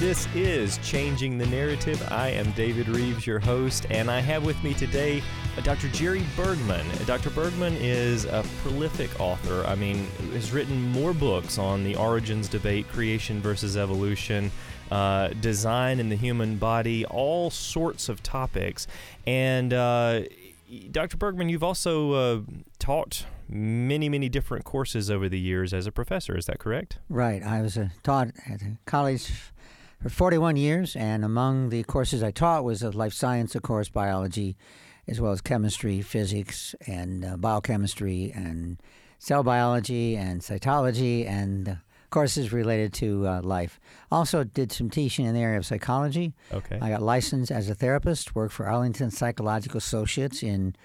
this is Changing the Narrative. I am David Reeves, your host, and I have with me today uh, Dr. Jerry Bergman. Dr. Bergman is a prolific author. I mean, has written more books on the origins debate, creation versus evolution, uh, design in the human body, all sorts of topics. And uh, Dr. Bergman, you've also uh, taught many, many different courses over the years as a professor. Is that correct? Right. I was uh, taught at college for 41 years, and among the courses I taught was a life science, of course, biology, as well as chemistry, physics, and uh, biochemistry, and cell biology, and cytology, and uh, courses related to uh, life. Also, did some teaching in the area of psychology. Okay. I got licensed as a therapist, worked for Arlington Psychological Associates in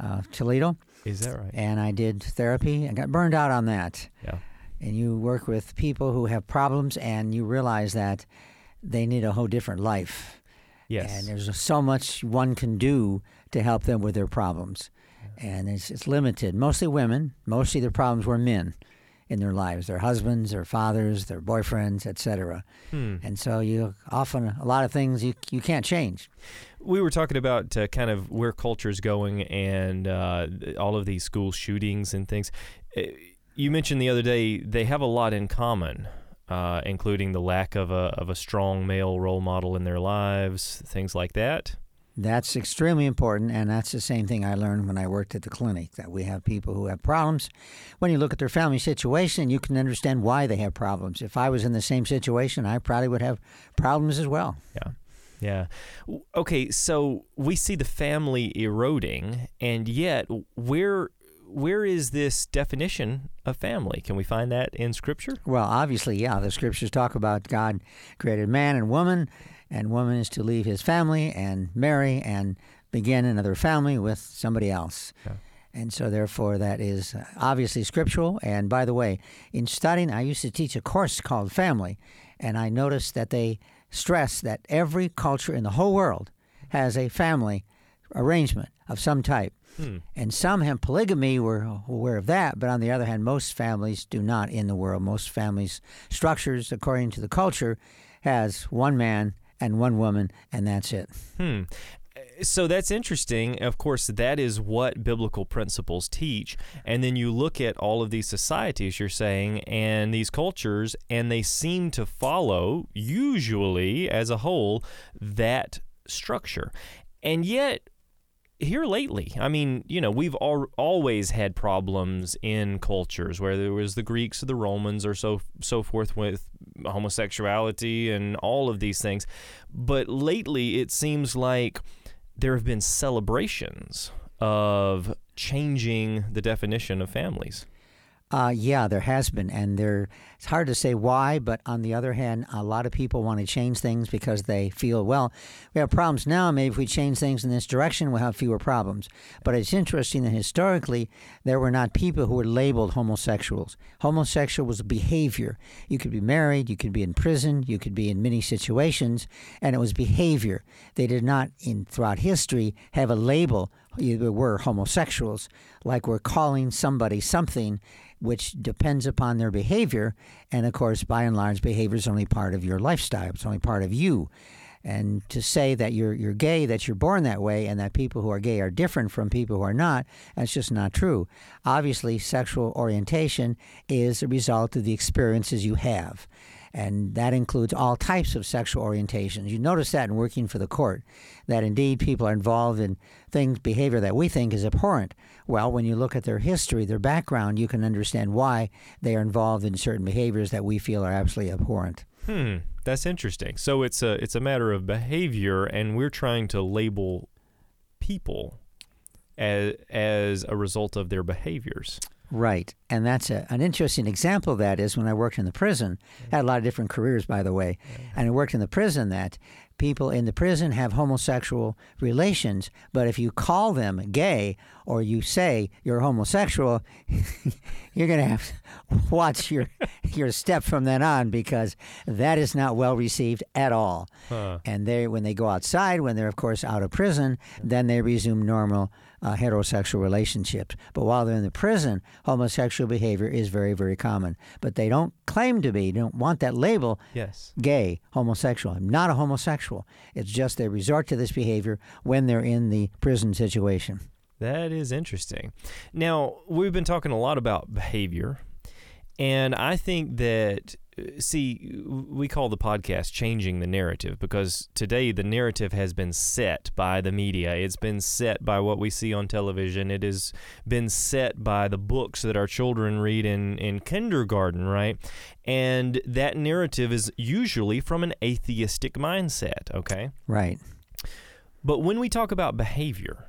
uh, Toledo. Is that right? And I did therapy and got burned out on that. Yeah. And you work with people who have problems, and you realize that they need a whole different life. Yes. And there's so much one can do to help them with their problems. And it's, it's limited. Mostly women. Mostly their problems were men in their lives their husbands, their fathers, their boyfriends, etc. Hmm. And so you often, a lot of things you, you can't change. We were talking about uh, kind of where culture's going and uh, all of these school shootings and things. Uh, You mentioned the other day they have a lot in common, uh, including the lack of a, of a strong male role model in their lives, things like that. That's extremely important, and that's the same thing I learned when I worked at the clinic that we have people who have problems. When you look at their family situation, you can understand why they have problems. If I was in the same situation, I probably would have problems as well. Yeah. Yeah. Okay, so we see the family eroding, and yet where where is this definition of family? Can we find that in Scripture? Well, obviously, yeah, the scriptures talk about God created man and woman, and woman is to leave his family and marry and begin another family with somebody else. Yeah. And so, therefore, that is uh, obviously scriptural. And by the way, in studying, I used to teach a course called Family, and I noticed that they stress that every culture in the whole world has a family arrangement of some type. Hmm. And some have polygamy, we're aware of that, but on the other hand, most families do not in the world. Most families' structures, according to the culture, has one man and one woman, and that's it. Hmm. So that's interesting. Of course, that is what biblical principles teach. And then you look at all of these societies, you're saying, and these cultures, and they seem to follow, usually as a whole, that structure. And yet, here lately, I mean, you know, we've al- always had problems in cultures, whether it was the Greeks or the Romans or so so forth with homosexuality and all of these things. But lately, it seems like there have been celebrations of changing the definition of families. Uh, yeah, there has been, and there. It's hard to say why, but on the other hand, a lot of people want to change things because they feel, well, we have problems now. Maybe if we change things in this direction, we'll have fewer problems. But it's interesting that historically, there were not people who were labeled homosexuals. Homosexual was a behavior. You could be married, you could be in prison, you could be in many situations, and it was behavior. They did not, in throughout history, have a label. Either were homosexuals, like we're calling somebody something which depends upon their behavior. And of course, by and large, behavior is only part of your lifestyle, it's only part of you. And to say that you're, you're gay, that you're born that way, and that people who are gay are different from people who are not, that's just not true. Obviously, sexual orientation is a result of the experiences you have. And that includes all types of sexual orientations. You notice that in working for the court, that indeed people are involved in things, behavior that we think is abhorrent. Well, when you look at their history, their background, you can understand why they are involved in certain behaviors that we feel are absolutely abhorrent. Hmm, that's interesting. So it's a it's a matter of behavior, and we're trying to label people as as a result of their behaviors. Right. And that's a, an interesting example of that is when I worked in the prison. I had a lot of different careers, by the way. And I worked in the prison that people in the prison have homosexual relations, but if you call them gay or you say you're homosexual, you're going to have to watch your your step from then on because that is not well received at all. Huh. And they, when they go outside, when they're of course out of prison, then they resume normal uh, heterosexual relationships. But while they're in the prison, homosexual behavior is very, very common. But they don't claim to be, don't want that label Yes. gay, homosexual. I'm not a homosexual. It's just they resort to this behavior when they're in the prison situation. That is interesting. Now, we've been talking a lot about behavior, and I think that, see, we call the podcast Changing the Narrative because today the narrative has been set by the media. It's been set by what we see on television. It has been set by the books that our children read in, in kindergarten, right? And that narrative is usually from an atheistic mindset, okay? Right. But when we talk about behavior,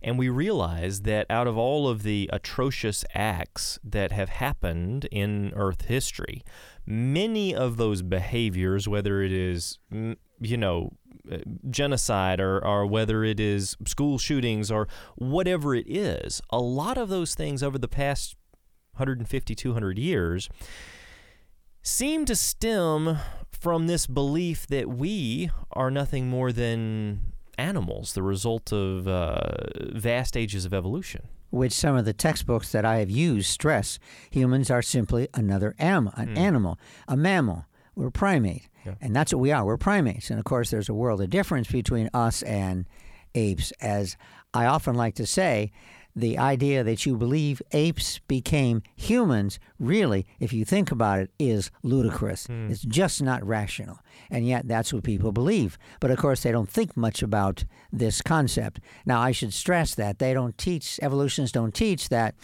and we realize that out of all of the atrocious acts that have happened in Earth history, many of those behaviors, whether it is, mm, you know, uh, genocide or, or whether it is school shootings or whatever it is, a lot of those things over the past 150, 200 years seem to stem from this belief that we are nothing more than animals, the result of uh, vast ages of evolution. Which some of the textbooks that I have used stress humans are simply another am- an hmm. animal, a mammal. We're a primate. Yeah. And that's what we are. We're primates. And of course, there's a world of difference between us and apes. As I often like to say, the idea that you believe apes became humans, really, if you think about it, is ludicrous. Hmm. It's just not rational. And yet, that's what people believe. But of course, they don't think much about this concept. Now, I should stress that they don't teach, evolutionists don't teach that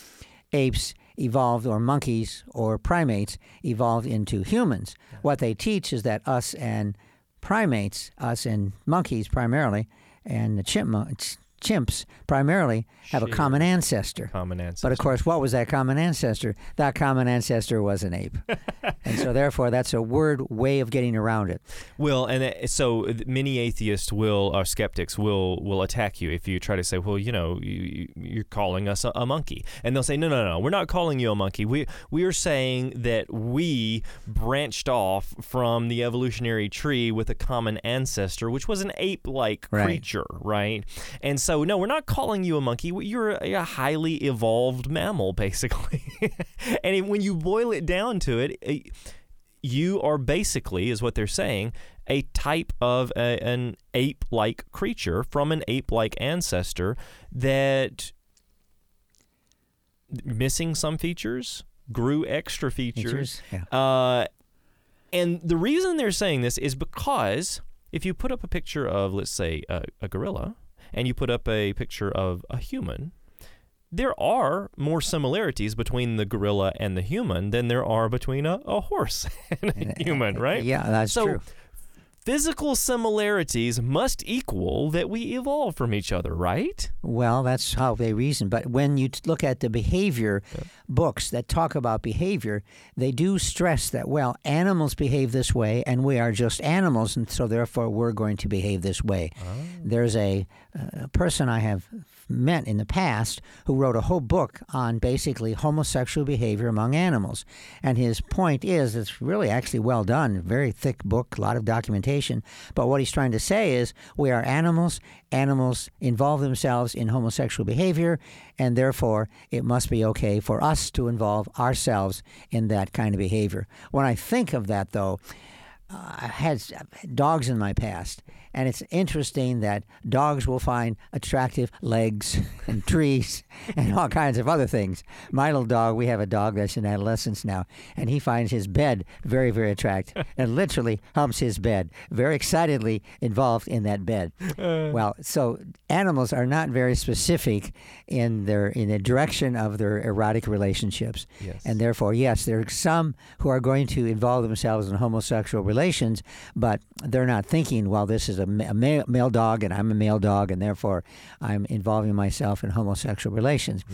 apes evolved or monkeys or primates evolved into humans. What they teach is that us and primates, us and monkeys primarily, and the chipmunks, chimps primarily have a common ancestor. Common ancestor. But of course, what was that common ancestor? That common ancestor was an ape. and so, therefore, that's a word way of getting around it. Well, and so many atheists will, or skeptics will, will attack you if you try to say, well, you know, you, you- you're calling us a, a monkey, and they'll say, no, no, no, we're not calling you a monkey. We we are saying that we branched off from the evolutionary tree with a common ancestor, which was an ape-like Right. creature, right? And so, no, we're not calling you a monkey. You're a, highly evolved mammal, basically. and when you boil it down to it. it you are basically, is what they're saying, a type of a, an ape like creature from an ape like ancestor that missing some features grew extra features. Features? Yeah. Uh, and the reason they're saying this is because if you put up a picture of, let's say, a, a gorilla, and you put up a picture of a human, there are more similarities between the gorilla and the human than there are between a, a horse and a human, eh, right? Yeah, that's so true. Physical similarities must equal that we evolve from each other, right? Well, that's how they reason. But when you look at the behavior books that talk about behavior, they do stress that, well, animals behave this way and we are just animals, and so therefore we're going to behave this way. Ah. There's a, uh, a person I have met in the past who wrote a whole book on basically homosexual behavior among animals. And his point is it's really actually well done, very thick book, a lot of documentation. But what he's trying to say is we are animals, animals involve themselves in homosexual behavior, and therefore it must be okay for us to involve ourselves in that kind of behavior. When I think of that, though, uh, had had dogs in my past, and it's interesting that dogs will find attractive legs and trees and all kinds of other things. My little dog, we have a dog that's in adolescence now, and he finds his bed very, very attractive and literally humps his bed, very excitedly involved in that bed. Uh. well, so animals are not very specific in their in the direction of their erotic relationships. Yes. And therefore, yes, there are some who are going to involve themselves in homosexual relations, but they're not thinking, well, this is a, ma- a male, male dog and I'm a male dog, and therefore I'm involving myself in homosexual relations.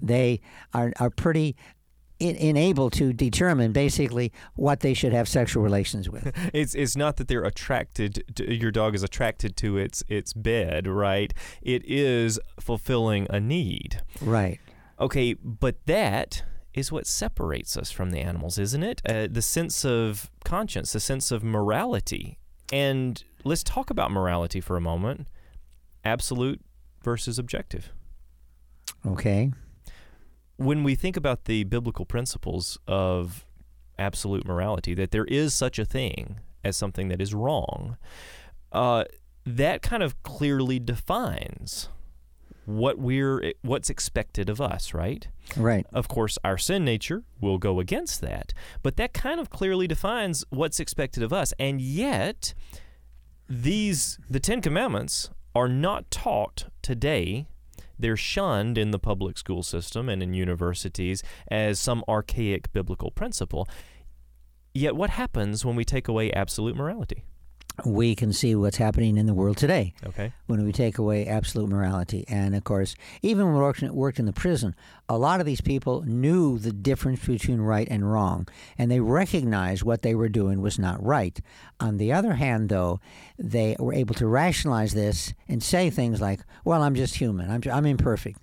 They are, are pretty in, unable to determine basically what they should have sexual relations with. it's it's not that they're attracted to, your dog is attracted to its its bed, right? It is fulfilling a need. Right. Okay, but that is what separates us from the animals, isn't it? Uh, the sense of conscience, the sense of morality. And let's talk about morality for a moment. Absolute versus objective. Okay. When we think about the biblical principles of absolute morality, that there is such a thing as something that is wrong, uh, that kind of clearly defines what we're what's expected of us, right? Right. Of course, our sin nature will go against that, but that kind of clearly defines what's expected of us. And yet, these the 10 commandments are not taught today. They're shunned in the public school system and in universities as some archaic biblical principle. Yet, what happens when we take away absolute morality? We can see what's happening in the world today. Okay. When we take away absolute morality. And of course, even when we worked in the prison, a lot of these people knew the difference between right and wrong, and they recognized what they were doing was not right. On the other hand, though, they were able to rationalize this and say things like, well, I'm just human, I'm, I'm imperfect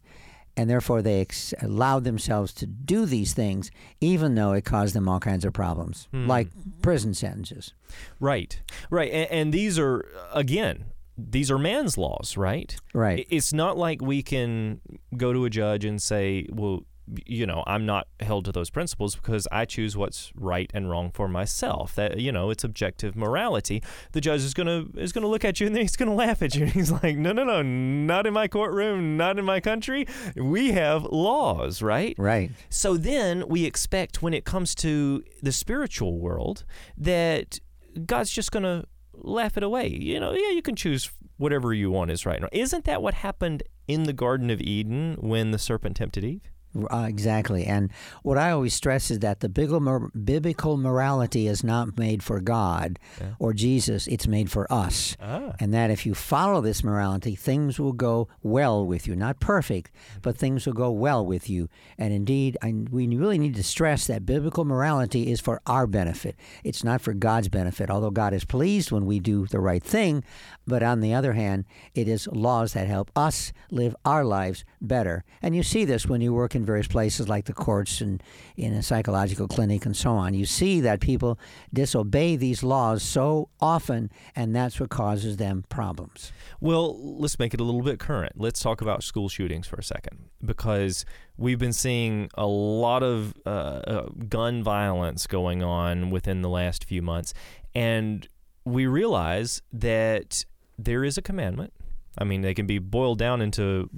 and therefore they ex- allowed themselves to do these things, even though it caused them all kinds of problems, hmm. like prison sentences. Right, right, and, and these are again these are man's laws, right? Right. It's not like we can go to a judge and say, well, you know, I'm not held to those principles because I choose what's right and wrong for myself. That you know, it's objective morality. The judge is gonna is gonna look at you and then he's gonna laugh at you. And he's like, no, no, no, not in my courtroom, not in my country. We have laws, right? Right. So then we expect when it comes to the spiritual world that God's just gonna laugh it away. You know, yeah, you can choose whatever you want is right. Isn't that what happened in the Garden of Eden when the serpent tempted Eve? Uh, exactly. And what I always stress is that the biblical morality is not made for God yeah. or Jesus, it's made for us. Ah. And that if you follow this morality, things will go well with you. Not perfect, but things will go well with you. And indeed, I, we really need to stress that biblical morality is for our benefit. It's not for God's benefit, although God is pleased when we do the right thing. But on the other hand, it is laws that help us live our lives better. And you see this when you work in various places like the courts and in a psychological clinic and so on. You see that people disobey these laws so often, and that's what causes them problems. Well, let's make it a little bit current. Let's talk about school shootings for a second because we've been seeing a lot of uh, uh, gun violence going on within the last few months. And we realize that there is a commandment. I mean, they can be boiled down into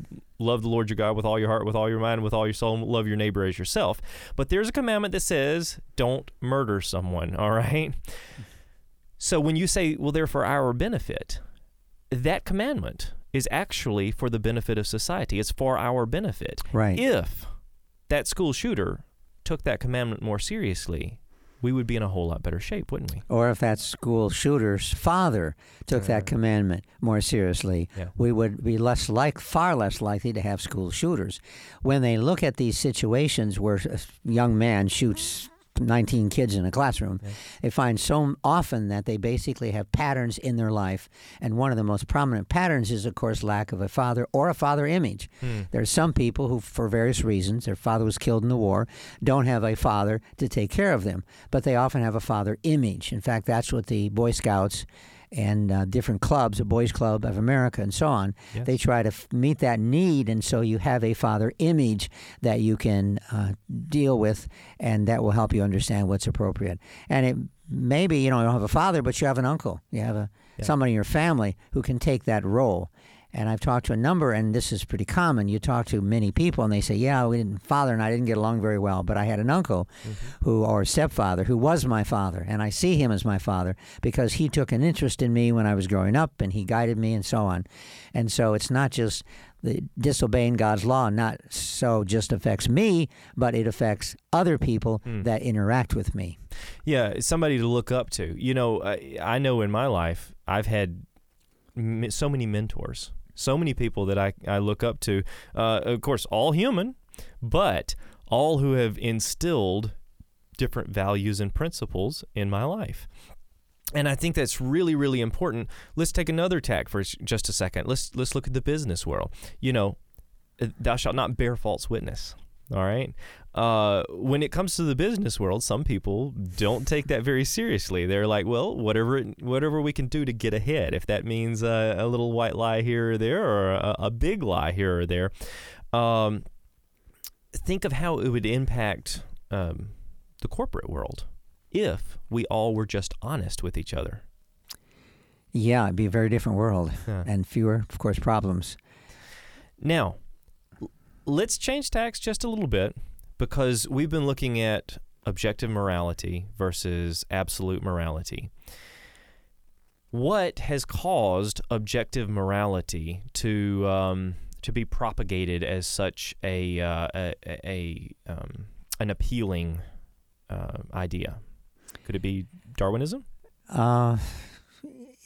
love the Lord your God with all your heart, with all your mind, with all your soul, and love your neighbor as yourself. But there's a commandment that says, don't murder someone, all right? So when you say, well, they're for our benefit, that commandment is actually for the benefit of society. It's for our benefit. Right. If that school shooter took that commandment more seriously, we would be in a whole lot better shape, wouldn't we? Or if that school shooter's father took that uh-huh. commandment more seriously, yeah. we would be less like, far less likely to have school shooters. When they look at these situations where a young man shoots 19 kids in a classroom, they find so often that they basically have patterns in their life. And one of the most prominent patterns is, of course, lack of a father or a father image. Hmm. There are some people who, for various reasons, their father was killed in the war, don't have a father to take care of them, but they often have a father image. In fact, that's what the Boy Scouts and uh, different clubs, the Boys Club of America, and so on. Yes. They try to f- meet that need, and so you have a father image that you can uh, deal with, and that will help you understand what's appropriate. And it maybe you know you don't have a father, but you have an uncle. You have a yeah. somebody in your family who can take that role. And I've talked to a number, and this is pretty common. You talk to many people, and they say, "Yeah, we didn't. Father and I didn't get along very well, but I had an uncle, mm-hmm. who or stepfather who was my father, and I see him as my father because he took an interest in me when I was growing up, and he guided me, and so on. And so it's not just the disobeying God's law, not so just affects me, but it affects other people mm. that interact with me. Yeah, somebody to look up to. You know, I, I know in my life I've had so many mentors so many people that I, I look up to. Uh, of course, all human, but all who have instilled different values and principles in my life. And I think that's really, really important. Let's take another tack for just a second. Let's let's look at the business world. You know, uh, thou shalt not bear false witness. All right. Uh, when it comes to the business world, some people don't take that very seriously. They're like, well, whatever whatever we can do to get ahead. If that means uh, a little white lie here or there, or a, a big lie here or there, um, think of how it would impact um, the corporate world if we all were just honest with each other. Yeah, it'd be a very different world Yeah. and fewer, of course, problems. Now, let's change tacks just a little bit because we've been looking at objective morality versus absolute morality. What has caused objective morality to um, to be propagated as such a uh, a, a um, an appealing uh, idea? Could it be Darwinism? Uh,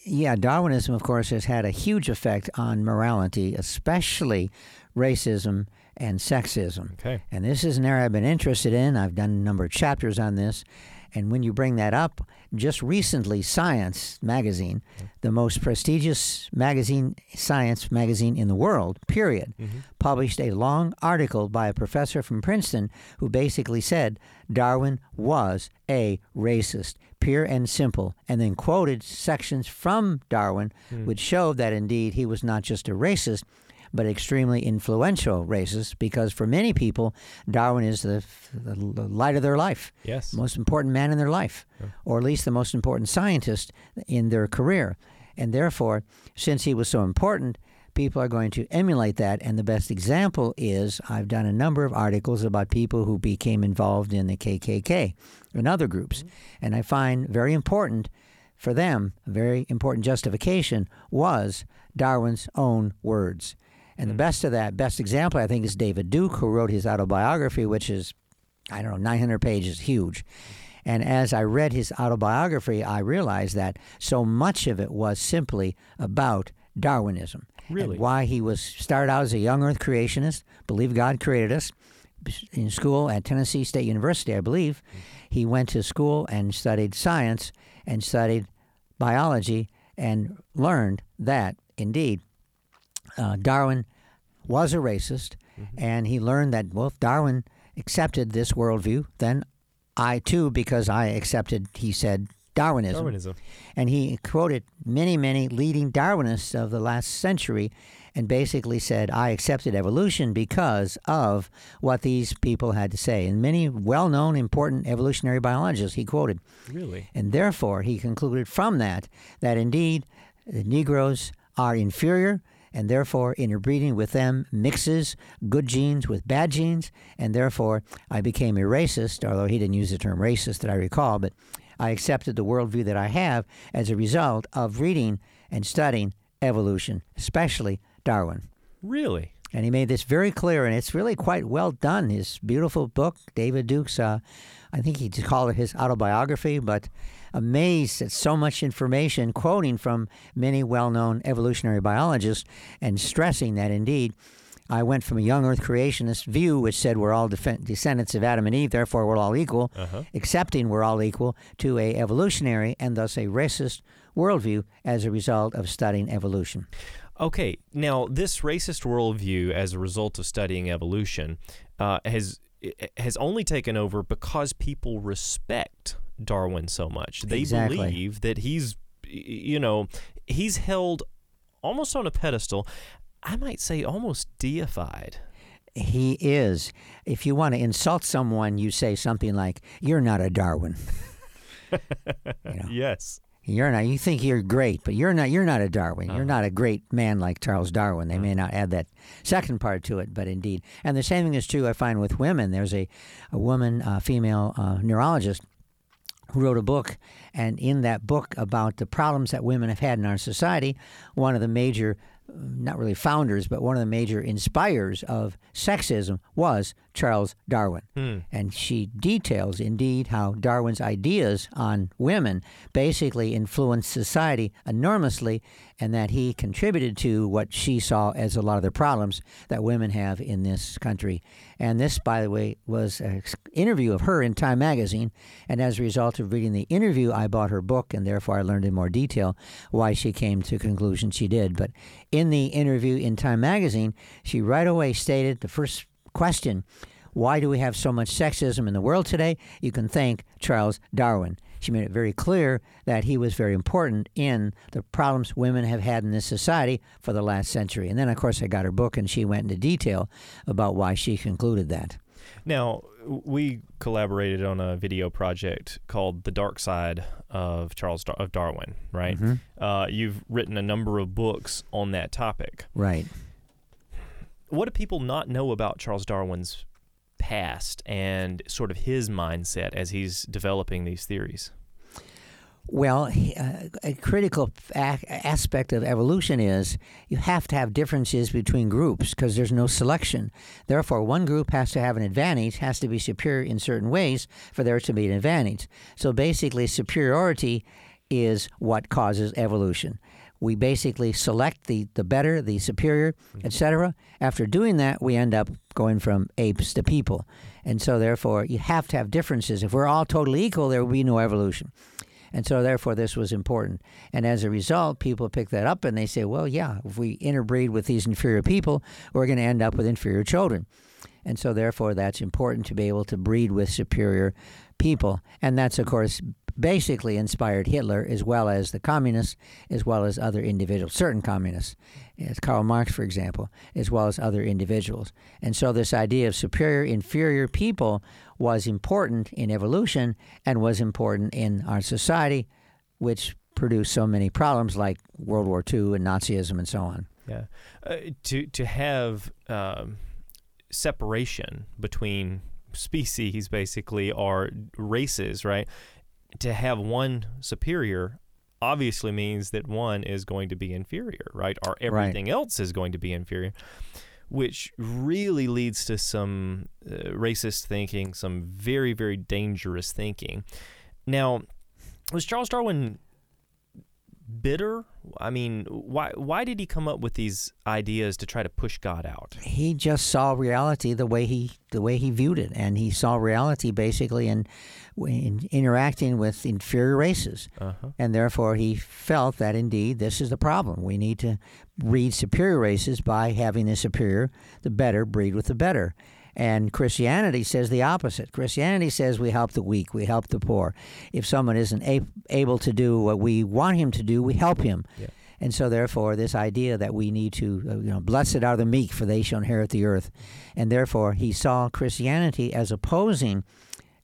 yeah, Darwinism, of course, has had a huge effect on morality, especially racism and sexism. Okay. And this is an area I've been interested in. I've done a number of chapters on this. And when you bring that up, just recently, Science magazine, the most prestigious magazine, science magazine in the world, period, mm-hmm. published a long article by a professor from Princeton who basically said Darwin was a racist, pure and simple, and then quoted sections from Darwin mm. which showed that indeed he was not just a racist, but extremely influential races because for many people, Darwin is the, the light of their life, Yes. most important man in their life, or at least the most important scientist in their career. And therefore, since he was so important, people are going to emulate that. And the best example is I've done a number of articles about people who became involved in the KKK and other groups. Mm-hmm. And I find very important for them, a very important justification was Darwin's own words. And the hmm. best of that, best example, I think, is David Duke, who wrote his autobiography, which is, I don't know, 900 pages, huge. And as I read his autobiography, I realized that so much of it was simply about Darwinism. Really? And why he was started out as a young earth creationist, believed God created us. In school at Tennessee State University, I believe, he went to school and studied science and studied biology and learned that indeed uh, Darwin was a racist, and he learned that well, if Darwin accepted this worldview, then I too, because I accepted, he said Darwinism, Darwinism. and he quoted many, many leading Darwinists of the last century, and basically said, "I accepted evolution because of what these people had to say." And many well-known, important evolutionary biologists he quoted. Really? And therefore, he concluded from that that indeed the Negroes are inferior, and therefore interbreeding with them mixes good genes with bad genes, and therefore I became a racist, although he didn't use the term racist that I recall, but I accepted the worldview that I have as a result of reading and studying evolution, especially Darwin. Really? And he made this very clear, and it's really quite well done. His beautiful book, David Duke's, uh, I think he called it his autobiography, but amazed at so much information, quoting from many well known evolutionary biologists, and stressing that indeed. I went from a young Earth creationist view, which said we're all def- descendants of Adam and Eve, therefore we're all equal, Uh-huh. accepting we're all equal, to a evolutionary and thus a racist worldview as a result of studying evolution. Okay, now this racist worldview, as a result of studying evolution, uh, has has only taken over because people respect Darwin so much. They Exactly. believe that he's, you know, he's held almost on a pedestal. I might say almost deified. He is. If you want to insult someone, you say something like, "You're not a Darwin." you know, Yes. You're not. You think you're great, but you're not. You're not a Darwin. You're not a great man like Charles Darwin. They may not add that second part to it, but indeed. And the same thing is true. I find with women. There's a a woman, uh, female uh, neurologist who wrote a book, and in that book about the problems that women have had in our society, one of the major, not really founders, but one of the major inspirers of sexism was Charles Darwin. Hmm. And she details indeed how Darwin's ideas on women basically influenced society enormously and that he contributed to what she saw as a lot of the problems that women have in this country. And this, by the way, was an interview of her in Time magazine. And as a result of reading the interview, I bought her book, and therefore I learned in more detail why she came to the conclusion she did. But in the interview in Time magazine, she right away stated the first question why do we have so much sexism in the world today? You can thank Charles Darwin. She made it very clear that he was very important in the problems women have had in this society for the last century. And then, of course, I got her book and she went into detail about why she concluded that. Now, we collaborated on a video project called "The Dark Side of Charles Dar- of Darwin." Right? Mhm. Uh, you've written a number of books on that topic. Right. What do people not know about Charles Darwin's past and sort of his mindset as he's developing these theories? Well, uh, a critical aspect of evolution is you have to have differences between groups because there's no selection. Therefore, one group has to have an advantage, has to be superior in certain ways for there to be an advantage. So basically, superiority is what causes evolution. We basically select the, the better, the superior, mm-hmm. etc. After doing that, we end up going from apes to people. And so, therefore, you have to have differences. If we're all totally equal, there will be no evolution. And so, therefore, this was important. And as a result, people pick that up and they say, well, yeah, if we interbreed with these inferior people, we're going to end up with inferior children. And so, therefore, that's important to be able to breed with superior people. And that's, of course, basically inspired Hitler as well as the communists, as well as other individuals, certain communists, as Karl Marx, for example, as well as other individuals. And so, this idea of superior, inferior people was important in evolution and was important in our society, which produced so many problems like World War II and Nazism and so on. Yeah, uh, to to have um, separation between species, basically, are races, right? To have one superior obviously means that one is going to be inferior, right? Or everything else is going to be inferior, which really leads to some uh, racist thinking, some very very dangerous thinking. Now, was Charles Darwin bitter? I mean, why why did he come up with these ideas to try to push God out? He just saw reality the way he the way he viewed it, and he saw reality basically in, in interacting with inferior races, Uh-huh. and therefore he felt that indeed this is the problem. We need to breed superior races by having the superior, the better, breed with the better. And Christianity says the opposite. Christianity says we help the weak, we help the poor. If someone isn't a- able to do what we want him to do, we help him. Yeah. And so, therefore, this idea that we need to, uh, you know, blessed are the meek, for they shall inherit the earth. And therefore, he saw Christianity as opposing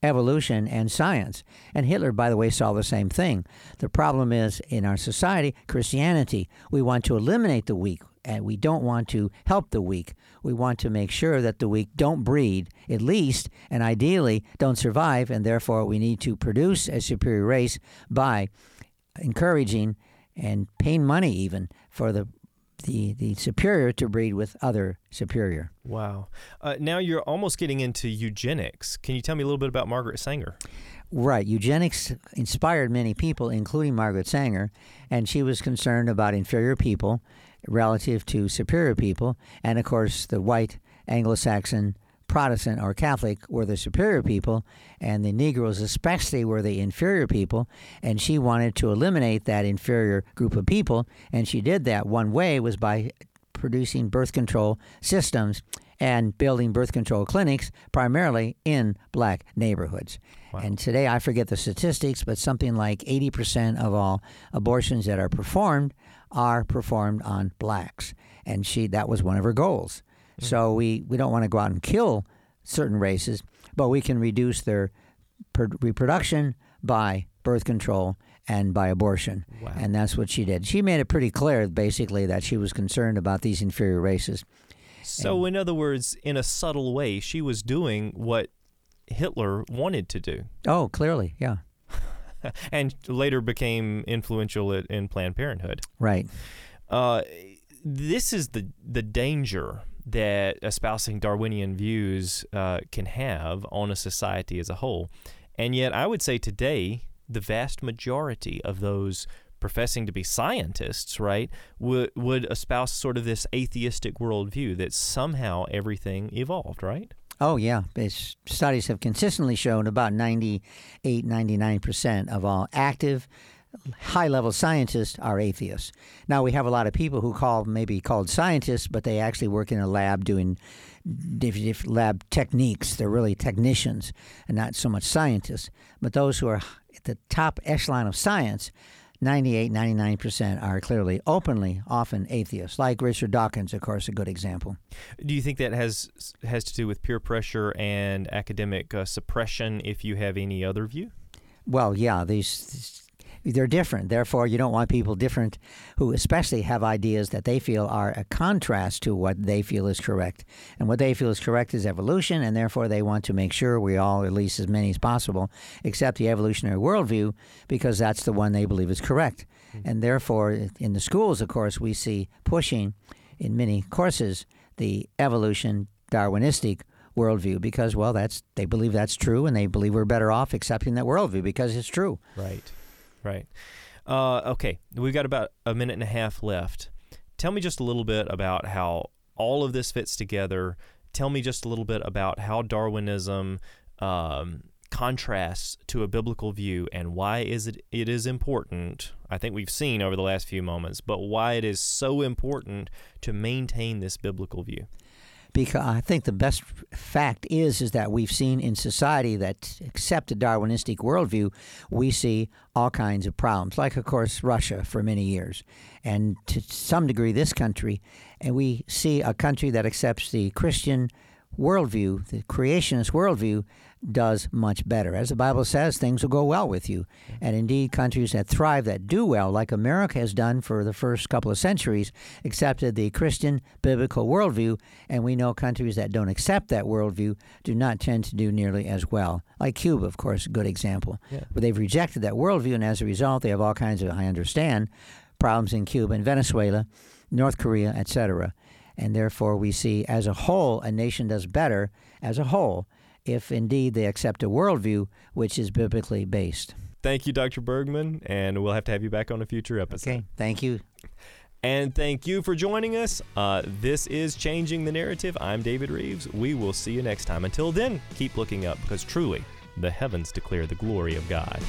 evolution and science. And Hitler, by the way, saw the same thing. The problem is in our society, Christianity, we want to eliminate the weak. And we don't want to help the weak. We want to make sure that the weak don't breed, at least, and ideally don't survive. And therefore, we need to produce a superior race by encouraging and paying money even for the the, the superior to breed with other superior. Wow. Uh, now you're almost getting into eugenics. Can you tell me a little bit about Margaret Sanger? Right. Eugenics inspired many people, including Margaret Sanger, and she was concerned about inferior people relative to superior people. And of course, the white Anglo Saxon Protestant or Catholic were the superior people, and the Negroes, especially, were the inferior people. And she wanted to eliminate that inferior group of people, and she did that. One way was by producing birth control systems and building birth control clinics primarily in black neighborhoods. Wow. And today, I forget the statistics, but something like 80% of all abortions that are performed are performed on blacks. And she that was one of her goals. Hmm. So we, we don't want to go out and kill certain races, but we can reduce their per- reproduction by birth control and by abortion. Wow. And that's what she did. She made it pretty clear, basically, that she was concerned about these inferior races. So, in other words, in a subtle way, she was doing what Hitler wanted to do, Oh, clearly, yeah, and later became influential at, in Planned Parenthood. right. Uh, this is the the danger that espousing Darwinian views uh, can have on a society as a whole. And yet, I would say today, the vast majority of those professing to be scientists, right, would, would espouse sort of this atheistic worldview that somehow everything evolved, right? Oh, yeah. It's, studies have consistently shown about 98, 99% of all active high level scientists are atheists. Now we have a lot of people who call maybe called scientists, but they actually work in a lab doing different, lab techniques. They're really technicians and not so much scientists. But those who are at the top echelon of science, 98, 99% are clearly openly often atheists, like Richard Dawkins, of course, a good example. Do you think that has has to do with peer pressure and academic uh, suppression if you have any other view? Well, yeah, these they're different. Therefore, you don't want people different who especially have ideas that they feel are a contrast to what they feel is correct. And what they feel is correct is evolution, and therefore they want to make sure we all, at least as many as possible, accept the evolutionary worldview because that's the one they believe is correct. Mm-hmm. And therefore, in the schools, of course, we see pushing in many courses the evolution Darwinistic worldview because well that's they believe that's true and they believe we're better off accepting that worldview because it's true right Right. Uh, okay, we've got about a minute and a half left. Tell me just a little bit about how all of this fits together. Tell me just a little bit about how Darwinism um, contrasts to a biblical view and why is it it is important. I think we've seen over the last few moments, but why it is so important to maintain this biblical view because I think the best fact is is that we've seen in society that accept a Darwinistic worldview, we see all kinds of problems, like of course Russia for many years, and to some degree this country, and we see a country that accepts the Christian worldview, the creationist worldview, does much better. As the Bible says, things will go well with you. And indeed, countries that thrive, that do well, like America has done for the first couple of centuries, accepted the Christian biblical worldview. And we know countries that don't accept that worldview do not tend to do nearly as well. Like Cuba, of course, a good example. Yeah. But they've rejected that worldview, and as a result, they have all kinds of, I understand, problems in Cuba and Venezuela, North Korea, etc. And therefore, we see as a whole, a nation does better as a whole if indeed they accept a worldview which is biblically based. Thank you, Dr. Bergman, and we'll have to have you back on a future episode. Okay, thank you. And thank you for joining us. Uh, this is Changing the Narrative. I'm David Reeves. We will see you next time. Until then, keep looking up because truly, the heavens declare the glory of God.